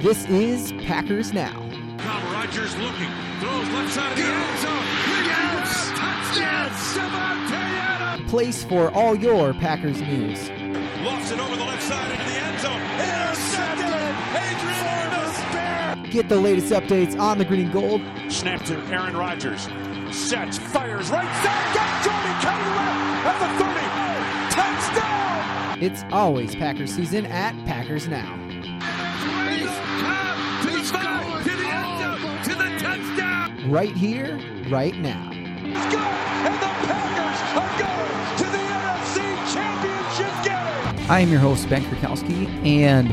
This is Packers Now. Now Rodgers looking, throws left side of the end zone. Yes! Touchdown! Adams! Place for all your Packers news. Lofts it over the left side into the end zone. Intercepted! Adrian! Get the latest updates on the green and gold. Snap to Aaron Rodgers. Sets, fires, right side. Got Jordan Kelly left at the 30. Touchdown! It's always Packers season at Packers Now. Right here, right now. And the Packers are going to the NFC Championship game! I am your host, Ben Krakowski, and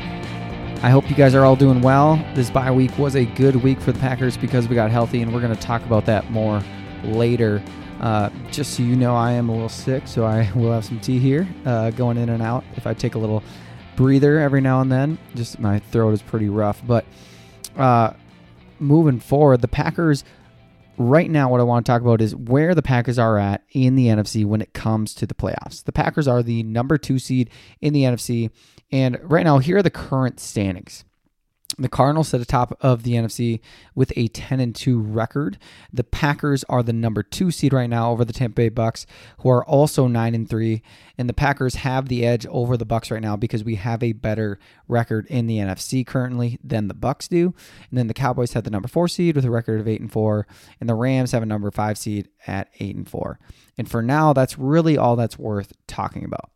I hope you guys are all doing well. This bye week was a good week for the Packers because we got healthy, and we're going to talk about that more later. Uh, just so you know, I am a little sick, so I will have some tea here uh, going in and out. If I take a little breather every now and then, just my throat is pretty rough. But uh, moving forward, the Packers right now, what I want to talk about is where the Packers are at in the NFC when it comes to the playoffs. The Packers are the number two seed in the NFC. And right now, here are the current standings. The Cardinals sit atop of the NFC with a 10 and 2 record. The Packers are the number 2 seed right now over the Tampa Bay Bucks who are also 9 and 3 and the Packers have the edge over the Bucks right now because we have a better record in the NFC currently than the Bucks do. And then the Cowboys have the number 4 seed with a record of 8 and 4 and the Rams have a number 5 seed at 8 and 4. And for now that's really all that's worth talking about.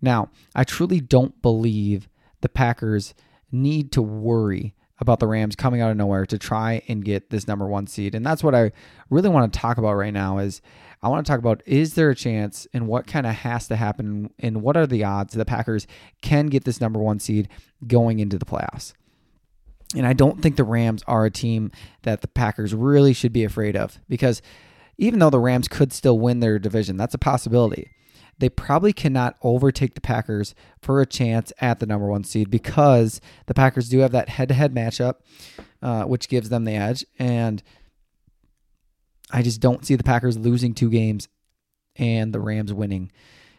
Now, I truly don't believe the Packers need to worry about the Rams coming out of nowhere to try and get this number one seed. And that's what I really want to talk about right now is I want to talk about is there a chance and what kind of has to happen and what are the odds the Packers can get this number one seed going into the playoffs. And I don't think the Rams are a team that the Packers really should be afraid of because even though the Rams could still win their division, that's a possibility they probably cannot overtake the Packers for a chance at the number one seed because the Packers do have that head to head matchup, uh, which gives them the edge. And I just don't see the Packers losing two games and the Rams winning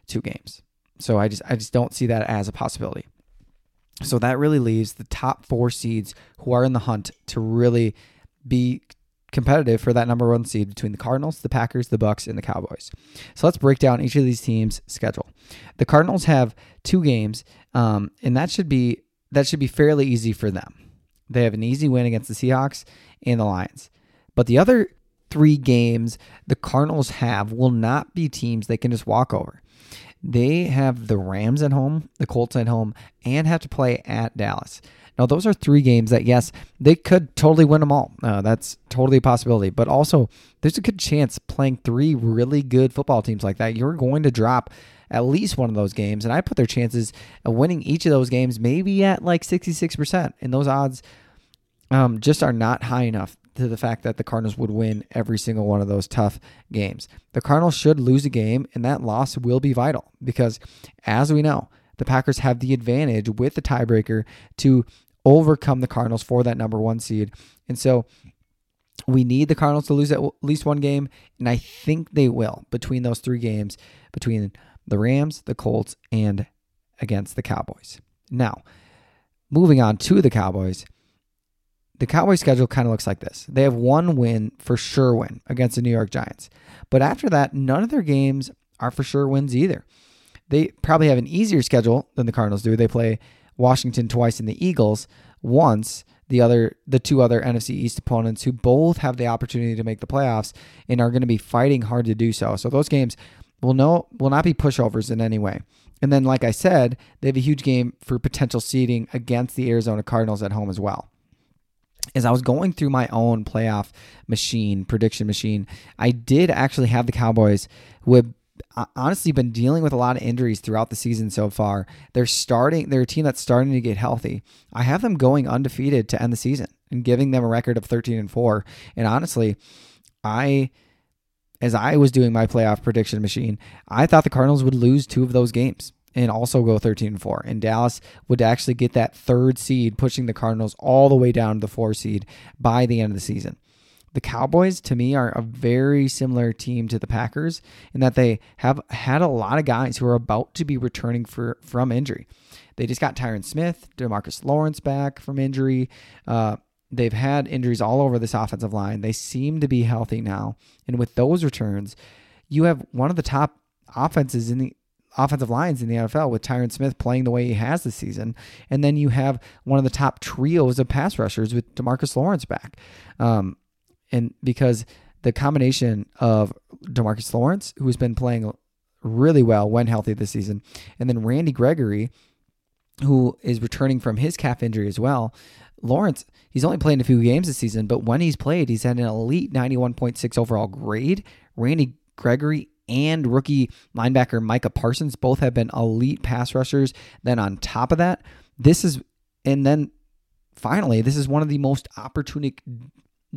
two games. So I just I just don't see that as a possibility. So that really leaves the top four seeds who are in the hunt to really be competitive for that number one seed between the Cardinals, the Packers, the Bucks, and the Cowboys. So let's break down each of these teams' schedule. The Cardinals have two games, um, and that should be that should be fairly easy for them. They have an easy win against the Seahawks and the Lions, but the other three games the Cardinals have will not be teams they can just walk over. They have the Rams at home, the Colts at home, and have to play at Dallas. Now, those are three games that, yes, they could totally win them all. Uh, that's totally a possibility. But also, there's a good chance playing three really good football teams like that, you're going to drop at least one of those games. And I put their chances of winning each of those games maybe at like 66%. And those odds um, just are not high enough to the fact that the Cardinals would win every single one of those tough games. The Cardinals should lose a game, and that loss will be vital because, as we know, the Packers have the advantage with the tiebreaker to overcome the Cardinals for that number one seed. And so we need the Cardinals to lose at least one game, and I think they will between those three games between the Rams, the Colts, and against the Cowboys. Now, moving on to the Cowboys, the Cowboys schedule kind of looks like this. They have one win for sure win against the New York Giants. But after that, none of their games are for sure wins either. They probably have an easier schedule than the Cardinals do. They play Washington twice and the Eagles once. The other, the two other NFC East opponents who both have the opportunity to make the playoffs and are going to be fighting hard to do so. So those games will no will not be pushovers in any way. And then, like I said, they have a huge game for potential seeding against the Arizona Cardinals at home as well. As I was going through my own playoff machine, prediction machine, I did actually have the Cowboys with uh, honestly been dealing with a lot of injuries throughout the season so far. They're starting, they're a team that's starting to get healthy. I have them going undefeated to end the season and giving them a record of 13 and 4. And honestly, I as I was doing my playoff prediction machine, I thought the Cardinals would lose two of those games and also go 13 and 4. And Dallas would actually get that third seed, pushing the Cardinals all the way down to the four seed by the end of the season. The Cowboys, to me, are a very similar team to the Packers in that they have had a lot of guys who are about to be returning for, from injury. They just got Tyron Smith, Demarcus Lawrence back from injury. Uh, they've had injuries all over this offensive line. They seem to be healthy now. And with those returns, you have one of the top offenses in the offensive lines in the NFL with Tyron Smith playing the way he has this season. And then you have one of the top trios of pass rushers with Demarcus Lawrence back. Um, and because the combination of Demarcus Lawrence, who's been playing really well when healthy this season, and then Randy Gregory, who is returning from his calf injury as well. Lawrence, he's only played a few games this season, but when he's played, he's had an elite 91.6 overall grade. Randy Gregory and rookie linebacker Micah Parsons both have been elite pass rushers. Then on top of that, this is, and then finally, this is one of the most opportunistic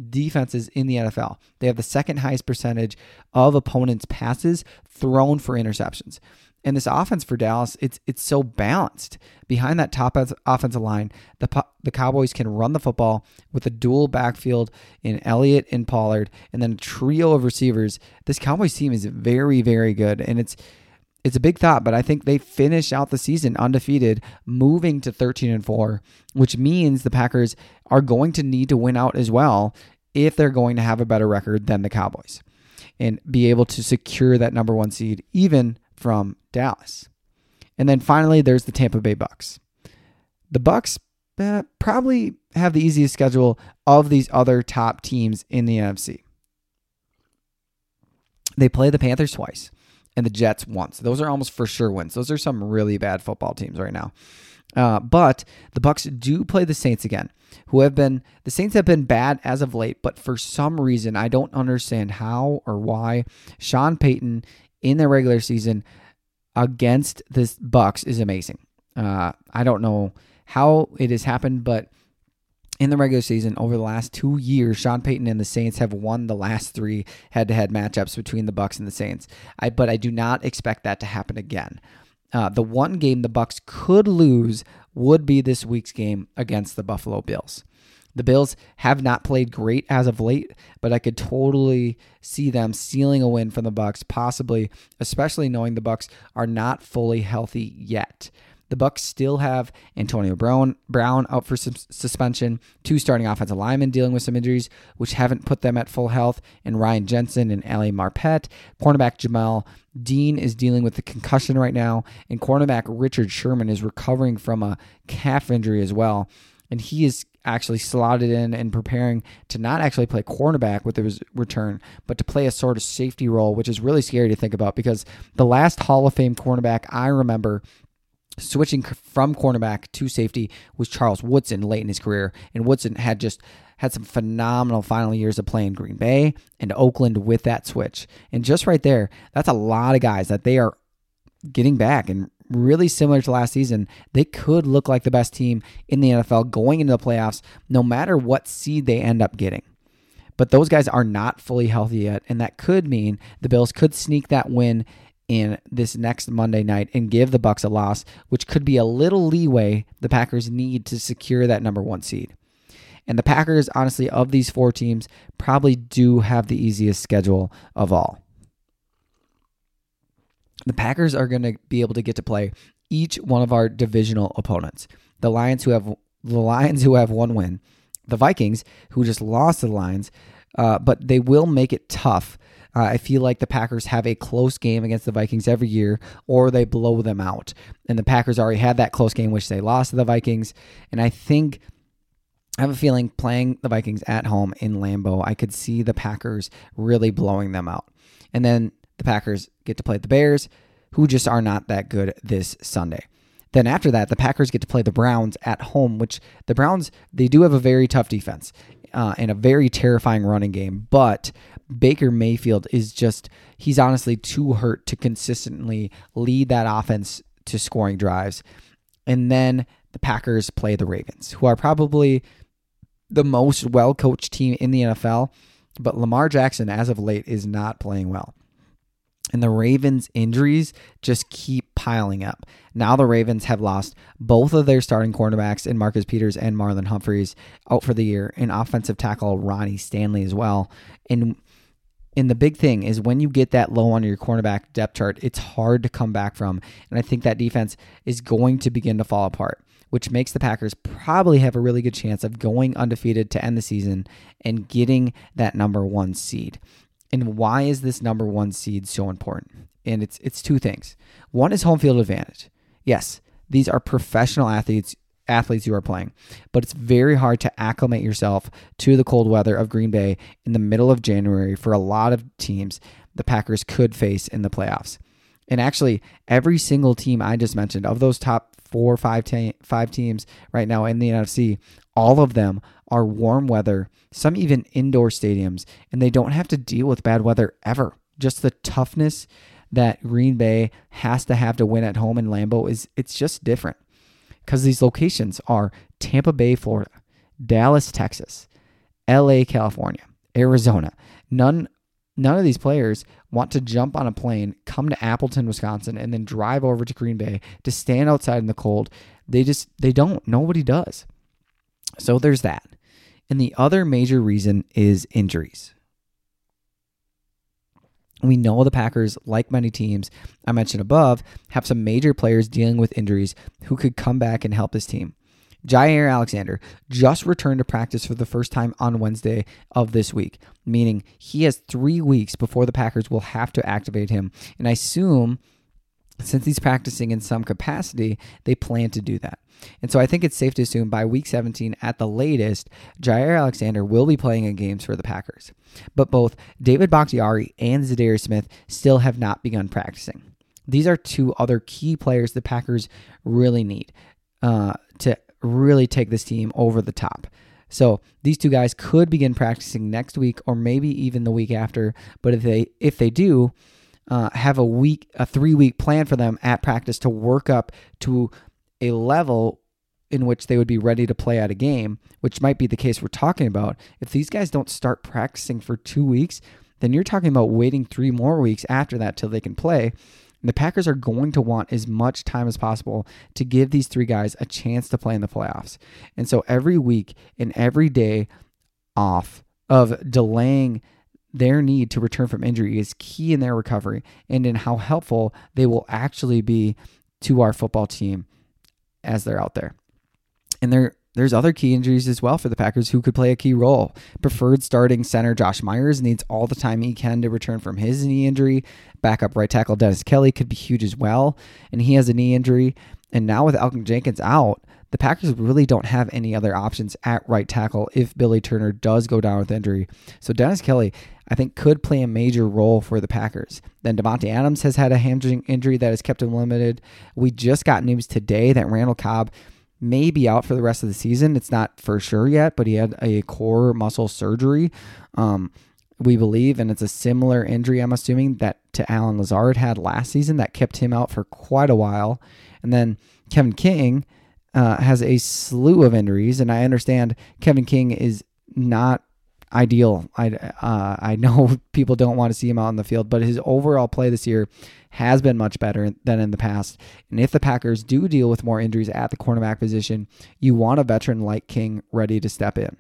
defenses in the NFL. They have the second highest percentage of opponents' passes thrown for interceptions. And this offense for Dallas, it's it's so balanced. Behind that top offensive line, the the Cowboys can run the football with a dual backfield in Elliott and Pollard, and then a trio of receivers. This Cowboys team is very very good, and it's it's a big thought, but I think they finish out the season undefeated, moving to 13 and 4, which means the Packers are going to need to win out as well if they're going to have a better record than the Cowboys and be able to secure that number 1 seed even from Dallas. And then finally there's the Tampa Bay Bucks. The Bucks uh, probably have the easiest schedule of these other top teams in the NFC. They play the Panthers twice and the Jets once. Those are almost for sure wins. Those are some really bad football teams right now. Uh, but the Bucks do play the Saints again, who have been the Saints have been bad as of late, but for some reason I don't understand how or why Sean Payton in the regular season against the Bucks is amazing. Uh, I don't know how it has happened, but in the regular season over the last two years, Sean Payton and the Saints have won the last three head-to-head matchups between the Bucks and the Saints. I, but I do not expect that to happen again. Uh, the one game the Bucks could lose would be this week's game against the Buffalo Bills. The Bills have not played great as of late, but I could totally see them stealing a win from the Bucks, possibly, especially knowing the Bucks are not fully healthy yet. The Bucks still have Antonio Brown Brown out for suspension, two starting offensive linemen dealing with some injuries, which haven't put them at full health, and Ryan Jensen and Ali Marpet. Cornerback Jamel Dean is dealing with the concussion right now, and cornerback Richard Sherman is recovering from a calf injury as well. And he is actually slotted in and preparing to not actually play cornerback with his return, but to play a sort of safety role, which is really scary to think about because the last Hall of Fame cornerback I remember switching from cornerback to safety was Charles Woodson late in his career, and Woodson had just had some phenomenal final years of playing Green Bay and Oakland with that switch. And just right there, that's a lot of guys that they are getting back and really similar to last season, they could look like the best team in the NFL going into the playoffs no matter what seed they end up getting. But those guys are not fully healthy yet, and that could mean the Bills could sneak that win in this next Monday night and give the Bucks a loss, which could be a little leeway the Packers need to secure that number 1 seed. And the Packers, honestly, of these four teams, probably do have the easiest schedule of all. The Packers are going to be able to get to play each one of our divisional opponents. The Lions who have the Lions who have one win, the Vikings who just lost to the Lions, uh, but they will make it tough uh, I feel like the Packers have a close game against the Vikings every year, or they blow them out. And the Packers already had that close game, which they lost to the Vikings. And I think I have a feeling playing the Vikings at home in Lambeau, I could see the Packers really blowing them out. And then the Packers get to play the Bears, who just are not that good this Sunday. Then after that, the Packers get to play the Browns at home, which the Browns they do have a very tough defense uh, and a very terrifying running game, but Baker Mayfield is just, he's honestly too hurt to consistently lead that offense to scoring drives. And then the Packers play the Ravens, who are probably the most well coached team in the NFL. But Lamar Jackson, as of late, is not playing well. And the Ravens' injuries just keep piling up. Now the Ravens have lost both of their starting cornerbacks in Marcus Peters and Marlon Humphreys out for the year, and offensive tackle Ronnie Stanley as well. And and the big thing is when you get that low on your cornerback depth chart, it's hard to come back from. And I think that defense is going to begin to fall apart, which makes the Packers probably have a really good chance of going undefeated to end the season and getting that number one seed. And why is this number one seed so important? And it's it's two things. One is home field advantage. Yes, these are professional athletes athletes you are playing, but it's very hard to acclimate yourself to the cold weather of Green Bay in the middle of January for a lot of teams the Packers could face in the playoffs. And actually, every single team I just mentioned of those top four five, te- five teams right now in the NFC, all of them are warm weather, some even indoor stadiums, and they don't have to deal with bad weather ever. Just the toughness that Green Bay has to have to win at home in Lambeau is it's just different. Because these locations are Tampa Bay, Florida, Dallas, Texas, LA, California, Arizona. None none of these players want to jump on a plane, come to Appleton, Wisconsin, and then drive over to Green Bay to stand outside in the cold. They just they don't. Nobody does. So there's that. And the other major reason is injuries. We know the Packers, like many teams I mentioned above, have some major players dealing with injuries who could come back and help this team. Jaire Alexander just returned to practice for the first time on Wednesday of this week, meaning he has three weeks before the Packers will have to activate him. And I assume since he's practicing in some capacity, they plan to do that. And so I think it's safe to assume by week 17 at the latest, Jaire Alexander will be playing in games for the Packers. But both David Bakhtiari and Za'Darius Smith still have not begun practicing. These are two other key players the Packers really need uh, to really take this team over the top. So these two guys could begin practicing next week or maybe even the week after. But if they if they do, uh, have a week, a three week plan for them at practice to work up to a level in which they would be ready to play at a game, which might be the case we're talking about. If these guys don't start practicing for two weeks, then you're talking about waiting three more weeks after that till they can play. And the Packers are going to want as much time as possible to give these three guys a chance to play in the playoffs. And so every week and every day off of delaying their need to return from injury is key in their recovery and in how helpful they will actually be to our football team as they're out there. And there there's other key injuries as well for the Packers who could play a key role. Preferred starting center Josh Myers needs all the time he can to return from his knee injury. Backup right tackle Dennis Kelly could be huge as well, and he has a knee injury. And now with Elgton Jenkins out, the Packers really don't have any other options at right tackle if Billy Turner does go down with injury. So Dennis Kelly, I think, could play a major role for the Packers. Then Davante Adams has had a hamstring injury that has kept him limited. We just got news today that Randall Cobb may be out for the rest of the season. It's not for sure yet, but he had a core muscle surgery. Um, we believe, and it's a similar injury, I'm assuming, that to Allen Lazard had last season that kept him out for quite a while. And then Kevin King uh, has a slew of injuries, and I understand Kevin King is not ideal. I uh, I know people don't want to see him out in the field, but his overall play this year has been much better than in the past. And if the Packers do deal with more injuries at the cornerback position, you want a veteran like King ready to step in.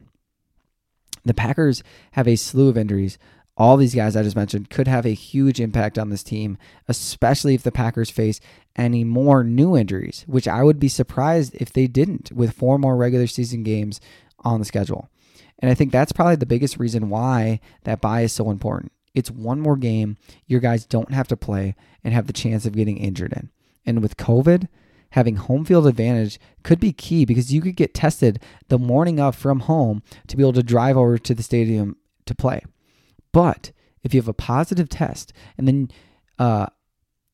The Packers have a slew of injuries. All these guys I just mentioned could have a huge impact on this team, especially if the Packers face any more new injuries, which I would be surprised if they didn't with four more regular season games on the schedule. And I think that's probably the biggest reason why that bye is so important. It's one more game your guys don't have to play and have the chance of getting injured in. And with COVID, having home field advantage could be key because you could get tested the morning of from home to be able to drive over to the stadium to play. But if you have a positive test and then, uh,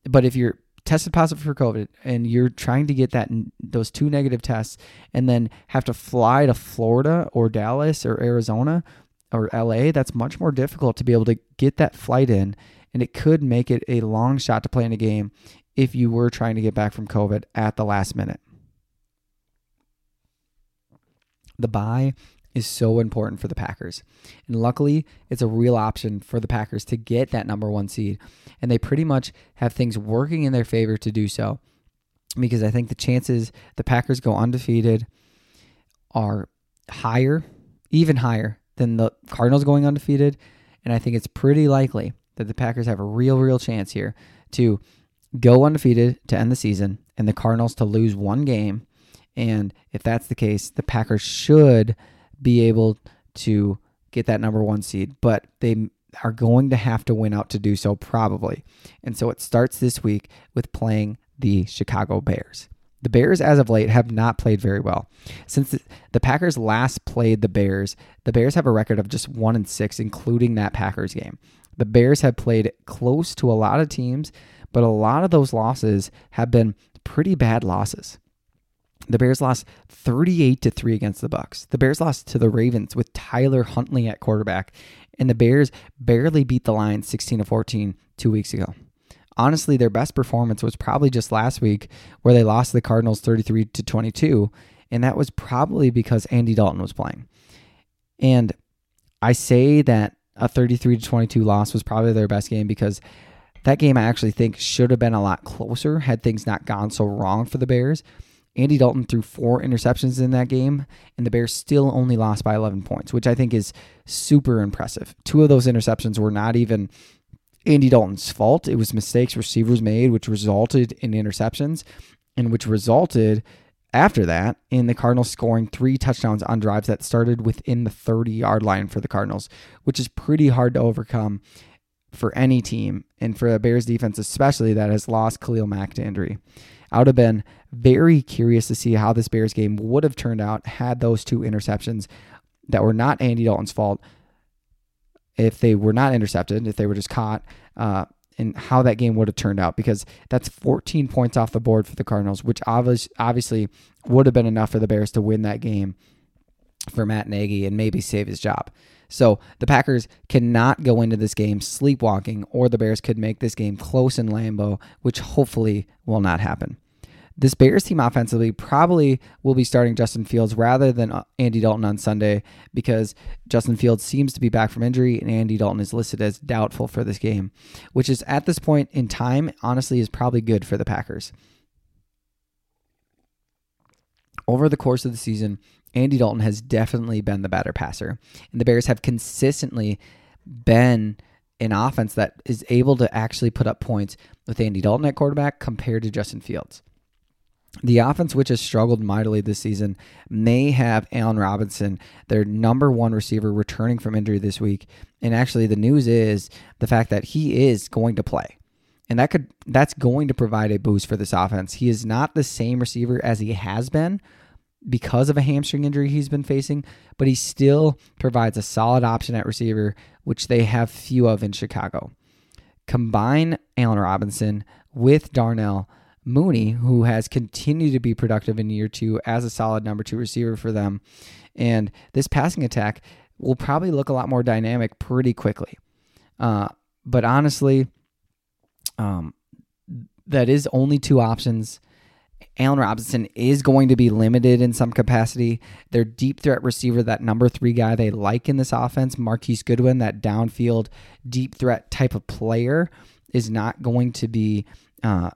but if you're tested positive for COVID and you're trying to get that those two negative tests and then have to fly to Florida or Dallas or Arizona or LA, that's much more difficult to be able to get that flight in and it could make it a long shot to play in a game if you were trying to get back from COVID at the last minute. The bye is so important for the Packers. And luckily, it's a real option for the Packers to get that number one seed. And they pretty much have things working in their favor to do so because I think the chances the Packers go undefeated are higher, even higher than the Cardinals going undefeated. And I think it's pretty likely that the Packers have a real, real chance here to go undefeated to end the season and the Cardinals to lose one game. And if that's the case, the Packers should be able to get that number one seed, but they are going to have to win out to do so, probably. And so it starts this week with playing the Chicago Bears. The Bears, as of late, have not played very well. Since the Packers last played the Bears, the Bears have a record of just one and six, including that Packers game. The Bears have played close to a lot of teams, but a lot of those losses have been pretty bad losses. The Bears lost 38 to 3 against the Bucks. The Bears lost to the Ravens with Tyler Huntley at quarterback, and the Bears barely beat the Lions 16 to 14 2 weeks ago. Honestly, their best performance was probably just last week where they lost the Cardinals 33 to 22, and that was probably because Andy Dalton was playing. And I say that a 33 to 22 loss was probably their best game because that game I actually think should have been a lot closer had things not gone so wrong for the Bears. Andy Dalton threw four interceptions in that game, and the Bears still only lost by 11 points, which I think is super impressive. Two of those interceptions were not even Andy Dalton's fault. It was mistakes receivers made, which resulted in interceptions, and which resulted after that in the Cardinals scoring three touchdowns on drives that started within the 30 yard line for the Cardinals, which is pretty hard to overcome for any team, and for the Bears defense especially that has lost Khalil Mack to injury. I would have been very curious to see how this Bears game would have turned out had those two interceptions that were not Andy Dalton's fault, if they were not intercepted, if they were just caught, uh, and how that game would have turned out because that's 14 points off the board for the Cardinals, which obviously would have been enough for the Bears to win that game for Matt Nagy and maybe save his job. So the Packers cannot go into this game sleepwalking, or the Bears could make this game close in Lambeau, which hopefully will not happen. This Bears team offensively probably will be starting Justin Fields rather than uh, Andy Dalton on Sunday because Justin Fields seems to be back from injury and Andy Dalton is listed as doubtful for this game, which is at this point in time, honestly, is probably good for the Packers. Over the course of the season, Andy Dalton has definitely been the better passer. And the Bears have consistently been an offense that is able to actually put up points with Andy Dalton at quarterback compared to Justin Fields. The offense, which has struggled mightily this season, may have Allen Robinson, their number one receiver, returning from injury this week. And actually, the news is the fact that he is going to play. And that could that's going to provide a boost for this offense. He is not the same receiver as he has been, because of a hamstring injury he's been facing, but he still provides a solid option at receiver, which they have few of in Chicago. Combine Allen Robinson with Darnell Mooney, who has continued to be productive in year two as a solid number two receiver for them. And this passing attack will probably look a lot more dynamic pretty quickly. Uh, but honestly, um, that is only two options Allen Robinson is going to be limited in some capacity. Their deep threat receiver, that number three guy they like in this offense, Marquise Goodwin, that downfield deep threat type of player, is not going to be uh,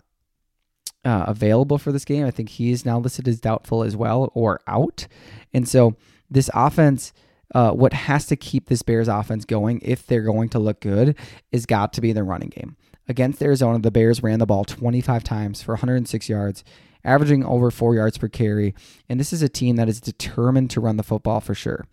uh, available for this game. I think he is now listed as doubtful as well or out. And so this offense. Uh, what has to keep this Bears offense going if they're going to look good is got to be the running game. Against Arizona, the Bears ran the ball 25 times for 106 yards averaging over four yards per carry. And this is a team that is determined to run the football for sure.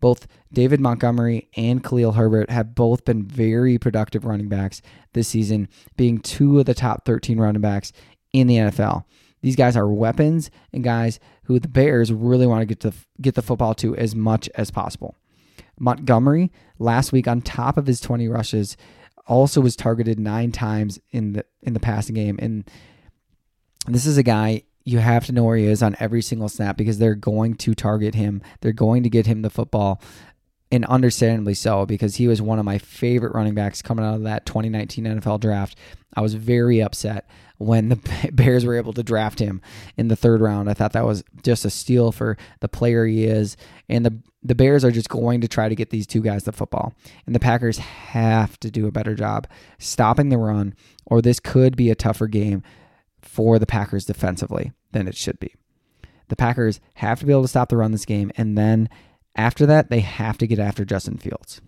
Both David Montgomery and Khalil Herbert have both been very productive running backs this season, being two of the top 13 running backs in the NFL. These guys are weapons and guys who the Bears really want to get to get the football to as much as possible. Montgomery last week on top of his 20 rushes also was targeted 9 times in the in the passing game and this is a guy you have to know where he is on every single snap because they're going to target him. They're going to get him the football and understandably so because he was one of my favorite running backs coming out of that 2019 NFL draft. I was very upset when the Bears were able to draft him in the third round. I thought that was just a steal for the player he is. And the the Bears are just going to try to get these two guys the football. And the Packers have to do a better job stopping the run, or this could be a tougher game for the Packers defensively than it should be. The Packers have to be able to stop the run this game, and then after that, they have to get after Justin Fields.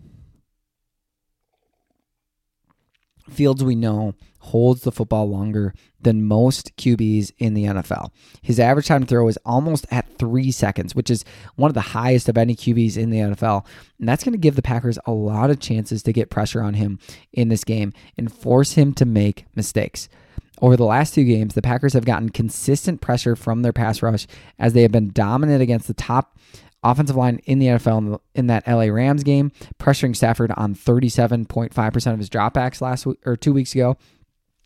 Fields, we know, holds the football longer than most QBs in the NFL. His average time to throw is almost at three seconds, which is one of the highest of any QBs in the NFL. And that's going to give the Packers a lot of chances to get pressure on him in this game and force him to make mistakes. Over the last two games, the Packers have gotten consistent pressure from their pass rush as they have been dominant against the top offensive line in the NFL in that LA Rams game, pressuring Stafford on 37.5% of his dropbacks last week or two weeks ago.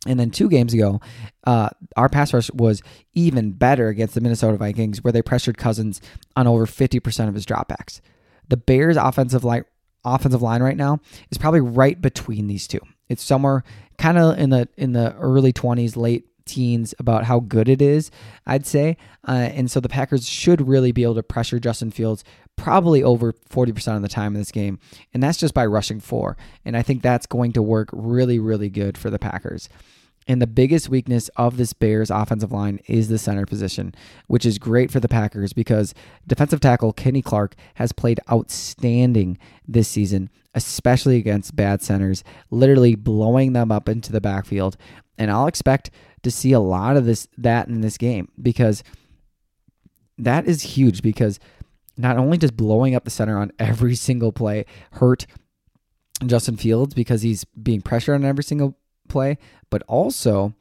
And then two games ago, uh, our pass rush was even better against the Minnesota Vikings, where they pressured Cousins on over 50% of his dropbacks. The Bears' offensive line, offensive line right now is probably right between these two. It's somewhere kind of in the in the early 20s, late teens about how good it is, I'd say. Uh, and so the Packers should really be able to pressure Justin Fields probably over 40% of the time in this game. And that's just by rushing four. And I think that's going to work really, really good for the Packers. And the biggest weakness of this Bears offensive line is the center position, which is great for the Packers because defensive tackle Kenny Clark has played outstanding this season, especially against bad centers, literally blowing them up into the backfield. And I'll expect to see a lot of this that in this game because that is huge because not only does blowing up the center on every single play hurt Justin Fields because he's being pressured on every single play, but also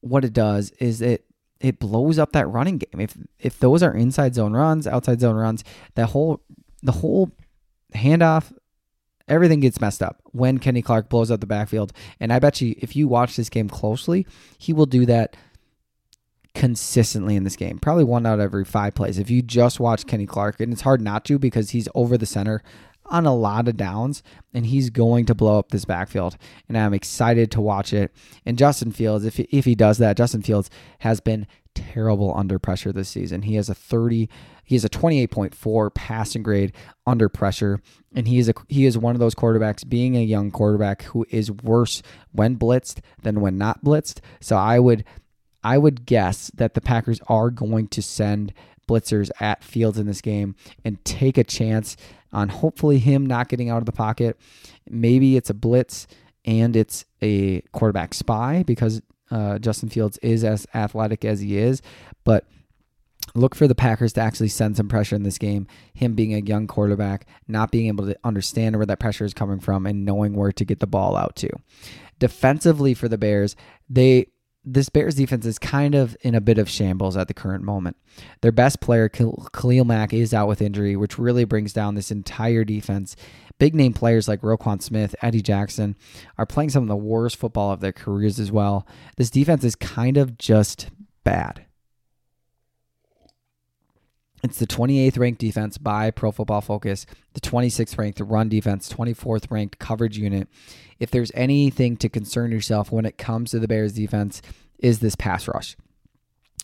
what it does is it it blows up that running game. If if those are inside zone runs, outside zone runs, that whole the whole handoff everything gets messed up when Kenny Clark blows up the backfield. And I bet you, if you watch this game closely, he will do that consistently in this game. Probably one out of every five plays. If you just watch Kenny Clark, and it's hard not to because he's over the center on a lot of downs and he's going to blow up this backfield and I'm excited to watch it. And Justin Fields if if he does that, Justin Fields has been terrible under pressure this season. He has a 30 he has a 28.4 passing grade under pressure and he is a he is one of those quarterbacks being a young quarterback who is worse when blitzed than when not blitzed. So I would I would guess that the Packers are going to send blitzers at Fields in this game and take a chance on hopefully him not getting out of the pocket. Maybe it's a blitz and it's a quarterback spy because uh, Justin Fields is as athletic as he is, but look for the Packers to actually send some pressure in this game. Him being a young quarterback, not being able to understand where that pressure is coming from, and knowing where to get the ball out to. Defensively for the Bears, they this Bears defense is kind of in a bit of shambles at the current moment. Their best player, Khalil Mack, is out with injury, which really brings down this entire defense. Big name players like Roquan Smith, Eddie Jackson are playing some of the worst football of their careers as well. This defense is kind of just bad. It's the 28th ranked defense by Pro Football Focus, the 26th ranked run defense, 24th ranked coverage unit. If there's anything to concern yourself when it comes to the Bears defense, is this pass rush.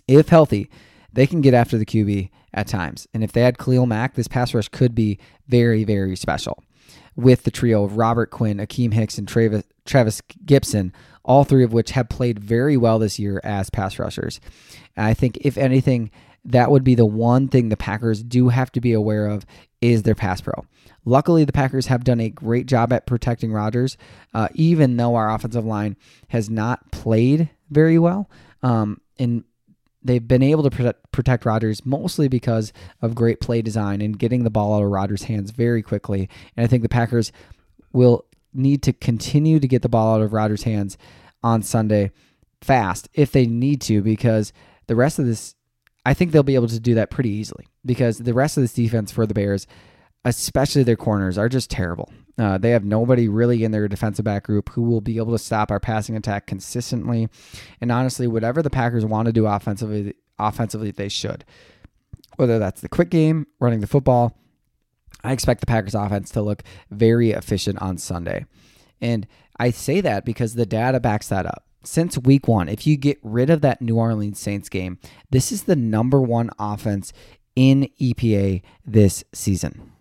If healthy, they can get after the QB at times. And if they had Khalil Mack, this pass rush could be very, very special with the trio of Robert Quinn, Akiem Hicks, and Trevis, Trevis Gipson, all three of which have played very well this year as pass rushers. And I think, if anything, that would be the one thing the Packers do have to be aware of is their pass pro. Luckily, the Packers have done a great job at protecting Rodgers, uh, even though our offensive line has not played very well. Um, and they've been able to protect, protect Rodgers mostly because of great play design and getting the ball out of Rodgers' hands very quickly. And I think the Packers will need to continue to get the ball out of Rodgers' hands on Sunday fast if they need to, because the rest of this, I think they'll be able to do that pretty easily because the rest of this defense for the Bears, especially their corners, are just terrible. Uh, they have nobody really in their defensive back group who will be able to stop our passing attack consistently. And honestly, whatever the Packers want to do offensively, offensively they should. Whether that's the quick game, running the football, I expect the Packers offense to look very efficient on Sunday. And I say that because the data backs that up. Since week one, if you get rid of that New Orleans Saints game, this is the number one offense in EPA this season.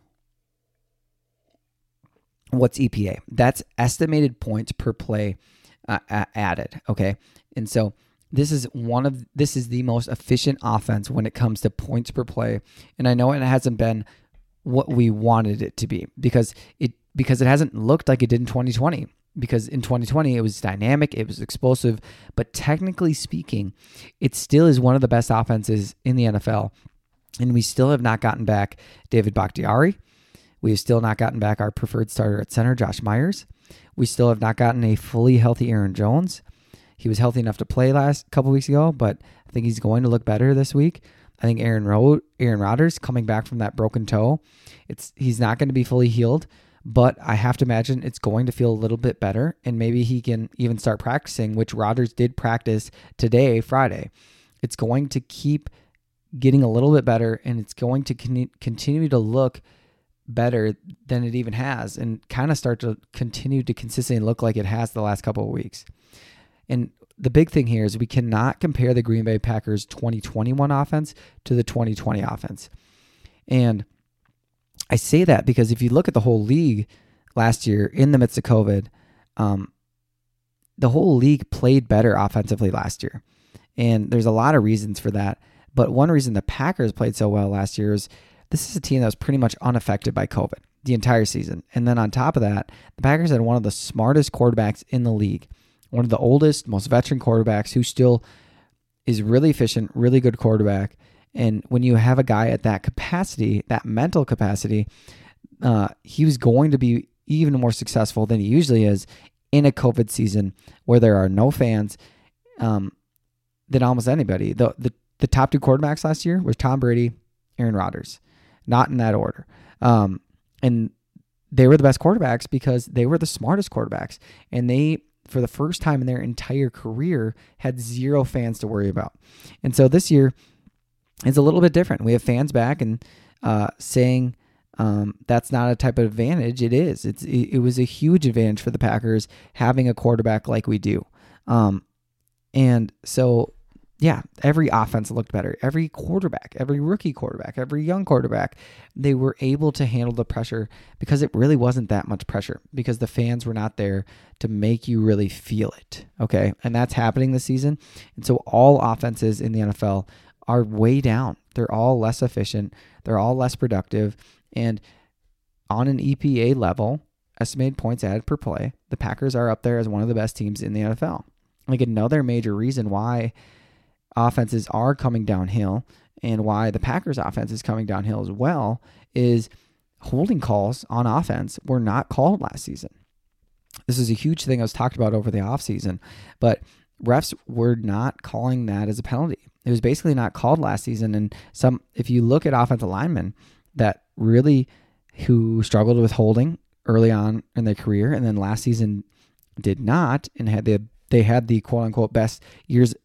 What's EPA? That's estimated points per play uh, added. Okay. And so this is one of this is the most efficient offense when it comes to points per play. And I know it hasn't been what we wanted it to be because it because it hasn't looked like it did in 2020 because in 2020 it was dynamic, it was explosive, but technically speaking, it still is one of the best offenses in the NFL. And we still have not gotten back David Bakhtiari. We have still not gotten back our preferred starter at center, Josh Myers. We still have not gotten a fully healthy Aaron Jones. He was healthy enough to play last couple weeks ago, but I think he's going to look better this week. I think Aaron Ro- Aaron Rodgers coming back from that broken toe, it's he's not going to be fully healed, but I have to imagine it's going to feel a little bit better, and maybe he can even start practicing, which Rodgers did practice today, Friday. It's going to keep getting a little bit better, and it's going to con- continue to look better than it even has, and kind of start to continue to consistently look like it has the last couple of weeks. And the big thing here is we cannot compare the Green Bay Packers 2021 offense to the 2020 offense. And I say that because if you look at the whole league last year in the midst of COVID, um, the whole league played better offensively last year. And there's a lot of reasons for that. But one reason the Packers played so well last year is this is a team that was pretty much unaffected by COVID the entire season. And then on top of that, the Packers had one of the smartest quarterbacks in the league one of the oldest, most veteran quarterbacks who still is really efficient, really good quarterback. And when you have a guy at that capacity, that mental capacity, uh, he was going to be even more successful than he usually is in a COVID season where there are no fans um, than almost anybody. The, the the top two quarterbacks last year was Tom Brady, Aaron Rodgers, not in that order. Um, and they were the best quarterbacks because they were the smartest quarterbacks, and they for the first time in their entire career, had zero fans to worry about. And so this year, it's a little bit different. We have fans back and uh, saying um, that's not a type of advantage. It is. It's it, it, was a huge advantage for the Packers having a quarterback like we do. Um, and so yeah, every offense looked better. Every quarterback, every rookie quarterback, every young quarterback, they were able to handle the pressure because it really wasn't that much pressure because the fans were not there to make you really feel it. Okay. And that's happening this season. And so all offenses in the NFL are way down. They're all less efficient, they're all less productive. And on an EPA level, estimated points added per play, the Packers are up there as one of the best teams in the NFL. Like another major reason why offenses are coming downhill and why the Packers offense is coming downhill as well is holding calls on offense were not called last season. This is a huge thing I was talked about over the offseason, but refs were not calling that as a penalty. It was basically not called last season. And some, if you look at offensive linemen that really who struggled with holding early on in their career, and then last season did not, and had the they had the quote unquote best years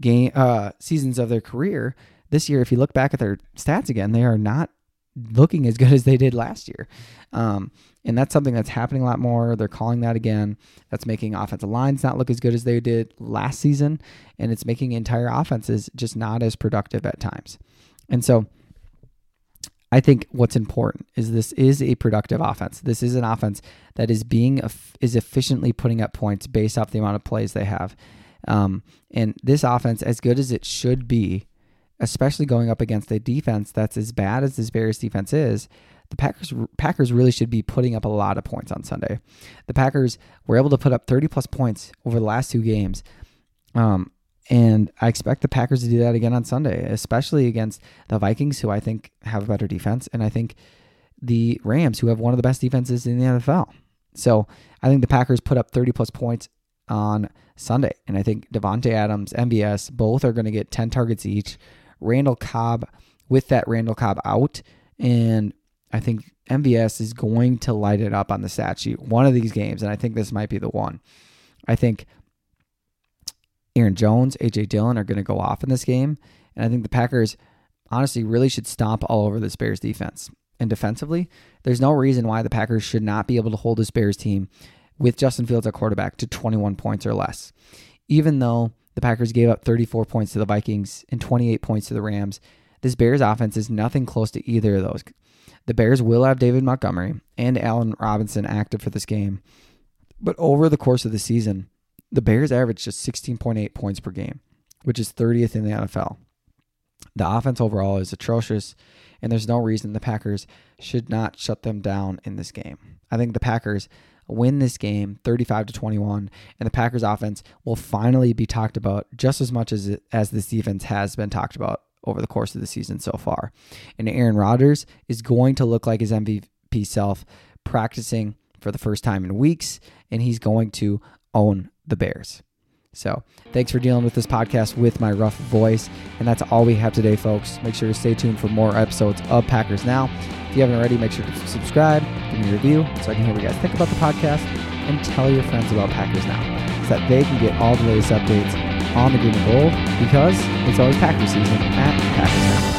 game uh, seasons of their career. This year, if you look back at their stats again, they are not looking as good as they did last year. Um, and that's something that's happening a lot more. They're calling that again. That's making offensive lines not look as good as they did last season. And it's making entire offenses just not as productive at times. And so I think what's important is this is a productive offense. This is an offense that is being is efficiently putting up points based off the amount of plays they have. Um, and this offense, as good as it should be, especially going up against a defense that's as bad as this Bears defense is, the Packers Packers really should be putting up a lot of points on Sunday. The Packers were able to put up 30 plus points over the last two games. Um, and I expect the Packers to do that again on Sunday, especially against the Vikings, who I think have a better defense, and I think the Rams, who have one of the best defenses in the NFL. So I think the Packers put up 30 plus points on Sunday. And I think Davante Adams, MVS, both are going to get 10 targets each. Randall Cobb with that Randall Cobb out. And I think MVS is going to light it up on the stat sheet one of these games. And I think this might be the one. I think Aaron Jones, AJ Dillon are going to go off in this game. And I think the Packers honestly really should stomp all over this Bears defense. and defensively, there's no reason why the Packers should not be able to hold this Bears team with Justin Fields at quarterback to 21 points or less. Even though the Packers gave up 34 points to the Vikings and 28 points to the Rams, this Bears offense is nothing close to either of those. The Bears will have David Montgomery and Allen Robinson active for this game. But over the course of the season, the Bears averaged just 16.8 points per game, which is 30th in the NFL. The offense overall is atrocious, and there's no reason the Packers should not shut them down in this game. I think the Packers win this game 35 to 21 and the Packers offense will finally be talked about just as much as as this defense has been talked about over the course of the season so far. And Aaron Rodgers is going to look like his MVP self practicing for the first time in weeks and he's going to own the Bears. So, thanks for dealing with this podcast with my rough voice. And that's all we have today, folks. Make sure to stay tuned for more episodes of Packers Now. If you haven't already, make sure to subscribe, give me a review so I can hear what you guys think about the podcast, and tell your friends about Packers Now so that they can get all the latest updates on the green and gold because it's always Packers season at Packers Now.